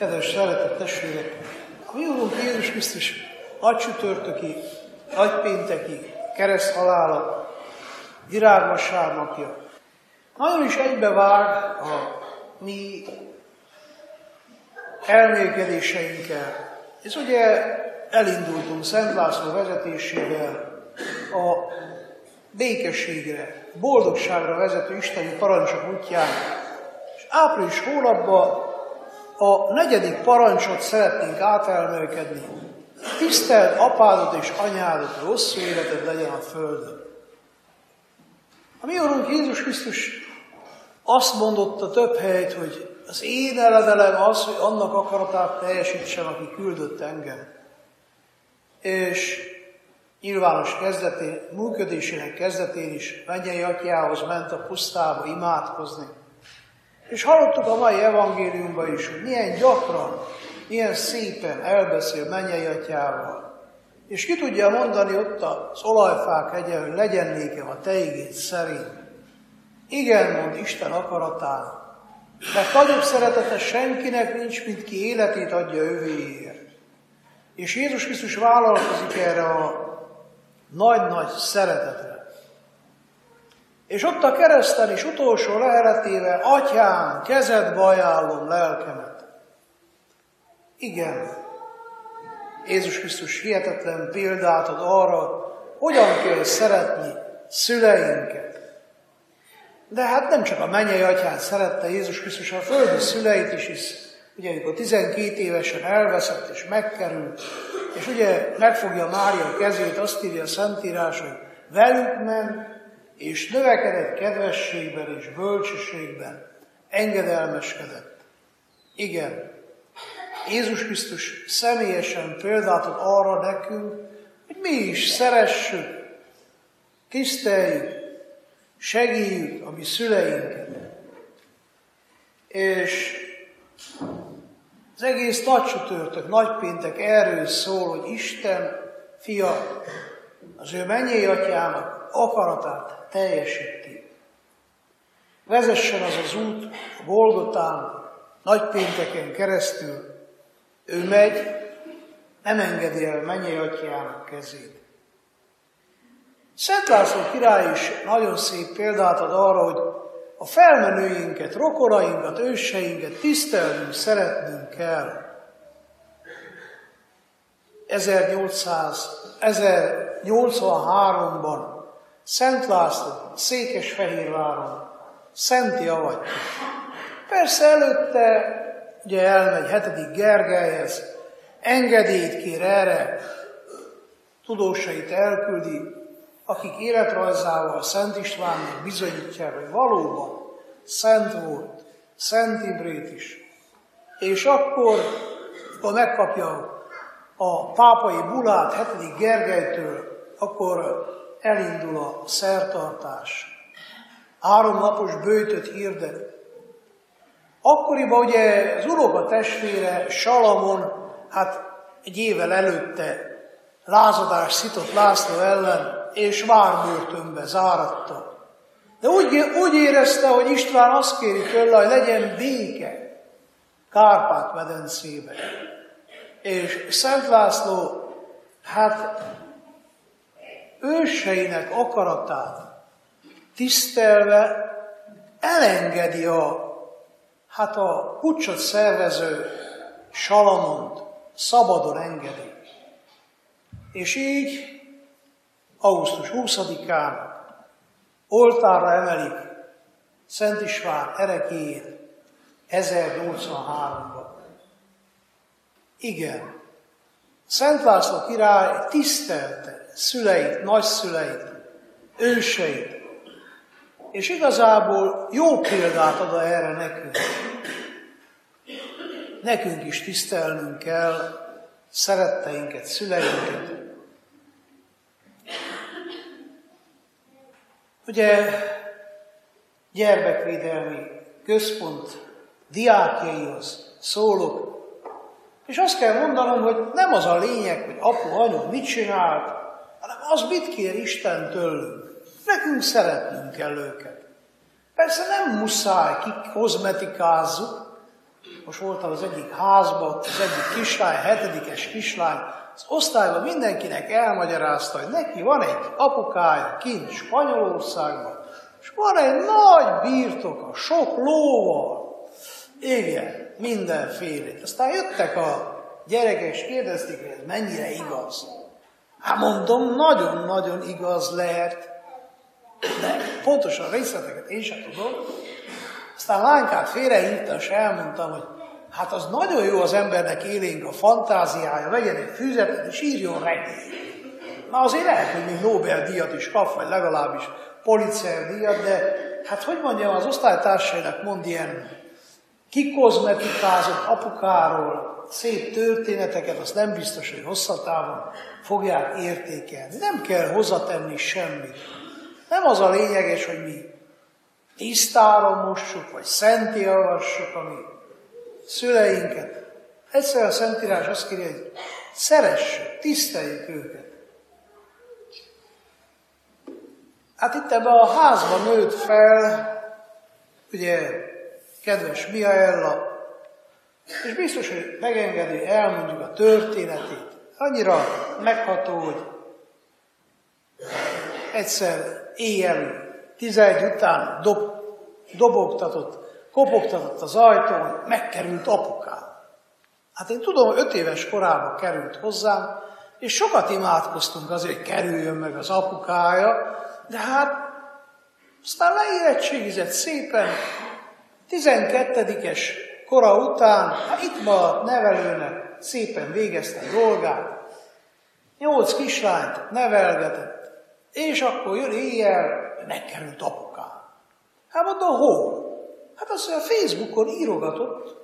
Kedves szeretett testvérek! A mi Úrunk Jézus Krisztus nagy csütörtöki, nagy pénteki, kereszt halála, virágvasárnapja. Nagyon is egybevág a mi elmélkedéseinkkel. Ez ugye elindultunk Szent László vezetésével a békességre, boldogságra vezető isteni parancsok útján. És április hónapban a negyedik parancsot szeretnénk átelmelkedni. Tiszteld apádat és anyádat, hosszú életed legyen a földön. A mi Úrunk Jézus Krisztus azt mondotta több helyt, hogy az én elevelem az, hogy annak akaratát teljesítsem, aki küldött engem. És nyilvános kezdetén, működésének kezdetén is mennyei atyához ment a pusztába imádkozni. És hallottuk a mai evangéliumban is, hogy milyen gyakran, milyen szépen elbeszél mennyei atyával. És ki tudja mondani ott az olajfák hegye, hogy legyen nékem a te igét szerint. Igen, mond Isten akaratán, mert nagyobb szeretete senkinek nincs, mint ki életét adja övéért. És Jézus Krisztus vállalkozik erre a nagy-nagy szeretetre. És ott a kereszten is utolsó leheletével, atyám, kezedbe ajánlom lelkemet. Igen, Jézus Krisztus hihetetlen példát ad arra, hogyan kell szeretni szüleinket. De hát nem csak a mennyei atyát szerette Jézus Krisztus, a földi szüleit is, is ugye amikor 12 évesen elveszett és megkerült, és ugye megfogja Mária kezét, azt írja a Szentírás, hogy velük ment, és növekedett kedvességben és bölcsességben, engedelmeskedett. Igen, Jézus Krisztus személyesen példát ad arra nekünk, hogy mi is szeressük, tiszteljük, segítsük a mi szüleinket. És az egész nagy csütörtök, nagy péntek erről szól, hogy Isten fia az ő mennyei atyának akaratát teljesíti. Vezessen az az út a Golgotán, nagy pénteken keresztül. Ő megy, nem engedi el mennyei atyának kezét. Szent László király is nagyon szép példát ad arra, hogy a felmenőinket, rokorainkat, őseinket tisztelnünk, szeretnünk kell. 1800, 1083-ban Szent László Székesfehérváron Szenti avatja. Persze előtte ugye elmegy hetedik Gergelyhez, engedélyt kér erre, tudósait elküldi, akik életrajzával Szent Istvánnak bizonyítják, hogy valóban szent volt, Szent Imrét is. És akkor, ha megkapja a pápai bulát hetedik Gergelytől, akkor elindul a szertartás. Három napos bőtöt hirdet. Akkoriban ugye az unoka testvére Salamon, hát egy évvel előtte lázadás szitott László ellen, és várbörtönbe záratta. De úgy, úgy érezte, hogy István azt kéri tőle, hogy legyen béke Kárpát-medencébe. És Szent László, hát őseinek akaratát tisztelve elengedi a, hát a pucsot szervező Salamont, szabadon engedi. És így augusztus 20-án oltárra emelik Szent István erekéjét 1083-ban. Igen, Szent László király tisztelte szüleit, nagyszüleit, őseit, és igazából jó példát ad erre nekünk. Nekünk is tisztelnünk kell szeretteinket, szüleinket, Ugye gyermekvédelmi központ diákjaihoz szólok, és azt kell mondanom, hogy nem az a lényeg, hogy apu, anyu mit csinált, az mit kér Isten tőlünk. Nekünk szeretnünk kell őket. Persze nem muszáj kikozmetikázzuk, most voltam az egyik házban, ott az egyik kislány, hetedikes kislány, az osztályban mindenkinek elmagyarázta, hogy neki van egy apukája kint Spanyolországban, és van egy nagy birtoka, sok lóval. Igen, mindenféle. Aztán jöttek a gyerekek, és kérdezték, hogy ez mennyire igaz. Hát mondom, nagyon-nagyon igaz lehet, de pontosan részleteket én sem tudom. Aztán lánykát félrehívta, és elmondtam, hogy hát az nagyon jó az embernek élénk a fantáziája, vegyen egy füzetet, és írjon regényt. Na azért lehet, hogy még Nobel-díjat is kap, vagy legalábbis Pulitzer díjat, de hát hogy mondjam, az osztálytársainak mond ilyen kikozmetikázott apukáról szép történeteket, azt nem biztos, hogy hosszatávon fogják értékelni. Nem kell hozzatenni semmit. Nem az a lényeges, hogy mi tisztára mossuk, vagy szenti olvassuk a mi szüleinket. Egyszer a Szentírás azt kérje, hogy szeressük, tiszteljük őket. Hát itt ebben a házban nőtt fel, ugye, kedves Miaella, és biztos, hogy megengedi, elmondjuk a történetét. Annyira megható, hogy egyszer éjjel, tizegy után dob, dobogtatott, kopogtatott az ajtón, megkerült apukám. Hát én tudom, öt éves korában került hozzám, és sokat imádkoztunk azért, hogy kerüljön meg az apukája, de hát aztán leérettségizett szépen, 12-es kora után, hát itt ma nevelőnek szépen végezte a dolgát, nyolc kislányt nevelgetett, és akkor jön éjjel, megkerült apukám. Hát mondom, hol? Hát azt a Facebookon írogatott,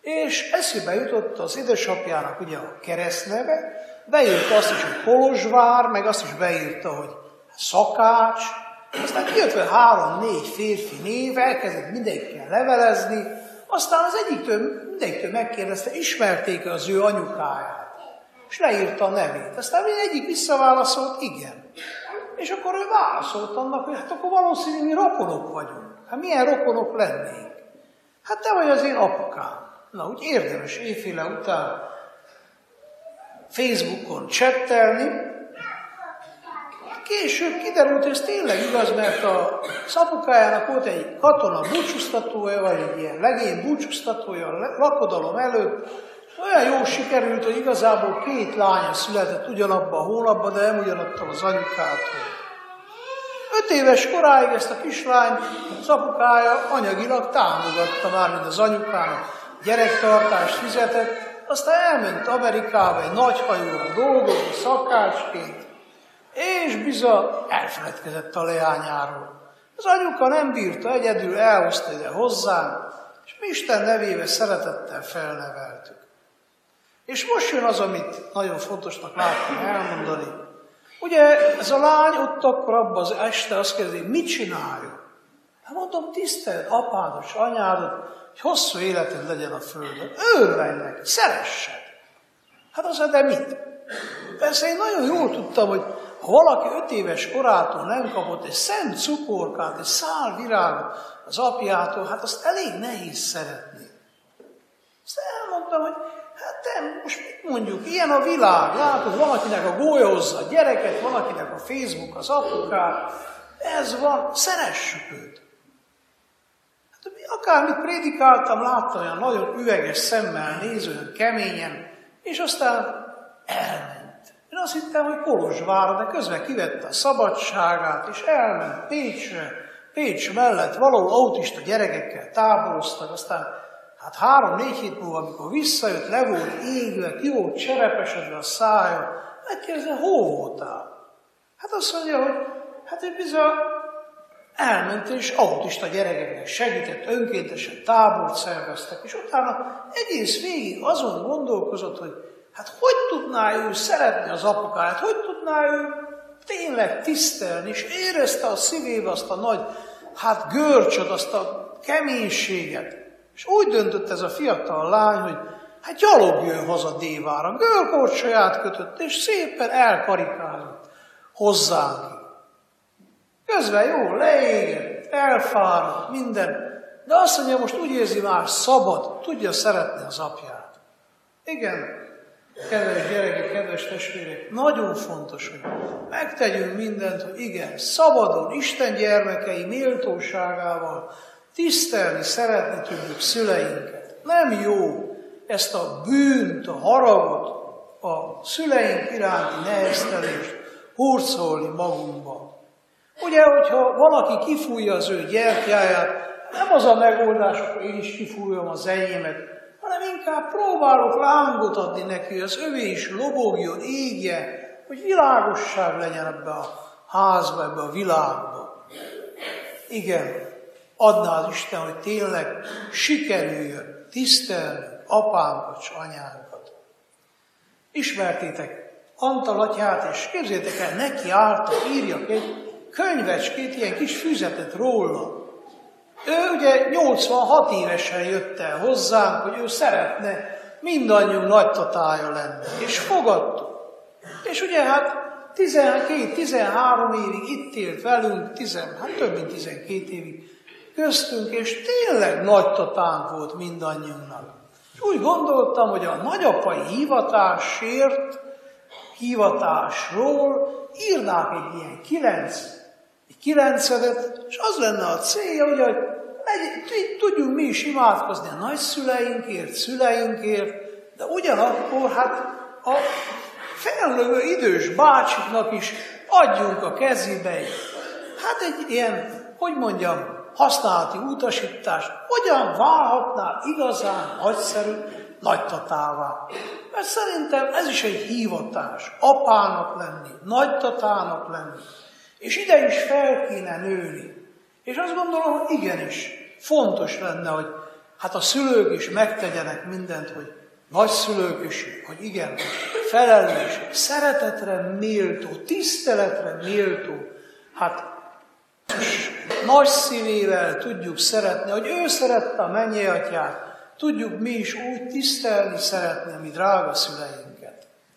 és eszébe jutott az édesapjának ugye a keresztneve, beírta azt is, hogy Kolozsvár, meg azt is beírta, hogy szakács, aztán kijött vele három-négy férfi név, elkezdett mindenkkel levelezni, aztán az egyiktől, mindegyiktől megkérdezte, ismerték az ő anyukáját, és leírta a nevét. Aztán egyik visszaválaszolt, igen. És akkor ő válaszolt annak, hogy hát akkor valószínűleg mi rokonok vagyunk. Hát milyen rokonok lennénk? Hát te vagy az én apukám. Na, úgy érdemes éjféle után Facebookon csettelni, Később kiderült, hogy ez tényleg igaz, mert a szapukájának volt egy katona búcsúztatója, vagy egy ilyen legény búcsúztatója a lakodalom előtt, olyan jó sikerült, hogy igazából két lánya született ugyanabban a hónapban, de nem ugyanattól az anyukától. Öt éves koráig ezt a kislányt az apukája anyagilag támogatta már, mint az anyukának gyerektartást fizetett, aztán elment Amerikába egy nagy hajóra dolgozni szakácsként, és biza elfeledkezett a leányáról. Az anyuka nem bírta, egyedül elhozta ide hozzám, és mi Isten nevébe szeretettel felneveltük. És most jön az, amit nagyon fontosnak láttam elmondani. Ugye ez a lány ott akkor abban az este azt kérdezi, mit csináljon? Hát mondom, tiszteld apádat anyádat, hogy hosszú életed legyen a földön. Örvenj neki, szeressed. Hát az de mit? Persze én nagyon jól tudtam, hogy ha valaki öt éves korától nem kapott egy szent cukorkát, egy szál virágot az apjától, hát azt elég nehéz szeretni. Azt elmondtam, hogy hát te most mit mondjuk, ilyen a világ, látod, van akinek a golyózza a gyereket, van akinek a Facebook az apukát, ez van, szeressük őt. Hát akármit prédikáltam, láttam olyan nagyon üveges szemmel néző, keményen, és aztán elment. Én azt hittem, hogy Kolozsvárra, de közben kivette a szabadságát, és elment Pécsre, Pécs mellett valahol autista gyerekekkel táboroztak, aztán hát három-négy hét múlva, amikor visszajött, le volt égve, ki volt cserepesedve a szája, megkérdezem, hol voltál? Hát azt mondja, hogy hát ő bizony elment és autista gyerekeknek segített, önkéntesen tábort szerveztek, és utána egész végig azon gondolkozott, hogy Hát hogy tudná ő szeretni az apukáját, hogy tudná ő tényleg tisztelni, és érezte a szívébe azt a nagy, hát görcsöt, azt a keménységet. És úgy döntött ez a fiatal lány, hogy hát gyalog jön haza Dévára, görkorcsolyát kötött, és szépen elkarikázott hozzánk. Közben jó, leégett, elfáradt, minden. de azt mondja, most úgy érzi már szabad, tudja szeretni az apját. Igen, kedves gyerekek, kedves testvérek, nagyon fontos, hogy megtegyünk mindent, hogy igen, szabadon, Isten gyermekei méltóságával tisztelni, szeretni tudjuk szüleinket. Nem jó ezt a bűnt, a haragot, a szüleink iránti neheztelést hurcolni magunkba. Ugye, hogyha valaki kifújja az ő gyertyáját, nem az a megoldás, hogy én is kifújom az enyémet, hanem inkább próbálok lángot adni neki, hogy az övé is lobogjon, égje, hogy világosság legyen ebbe a házba, ebbe a világba. Igen, adná az Isten, hogy tényleg sikerüljön tisztelni apánkat és anyánkat. Ismertétek Antal atyát, és képzétek el, neki állta, írjak egy könyvecskét, ilyen kis füzetet róla. Ő ugye 86 évesen jött el hozzánk, hogy ő szeretne mindannyiunk nagy tatája lenni, és fogadtuk. És ugye hát 12-13 évig itt élt velünk, 10, hát több mint 12 évig köztünk, és tényleg nagy volt mindannyiunknak. És úgy gondoltam, hogy a nagyapai hivatásért, hivatásról írnák egy ilyen kilenc, egy kilencedet, és az lenne a célja, hogy egy, tudjunk mi is imádkozni a nagyszüleinkért, szüleinkért, de ugyanakkor hát a felnövő idős bácsiknak is adjunk a kezébe egy, hát egy ilyen, hogy mondjam, használati utasítás hogyan válhatnál igazán nagyszerű nagytatává. Mert szerintem ez is egy hívatás, apának lenni, nagytatának lenni. És ide is fel kéne nőni. És azt gondolom, hogy igenis, fontos lenne, hogy hát a szülők is megtegyenek mindent, hogy nagyszülők is, hogy igen, felelős, szeretetre méltó, tiszteletre méltó, hát nagy szívével tudjuk szeretni, hogy ő szerette a mennyi atyát, tudjuk mi is úgy tisztelni, szeretni, mi drága szüleink.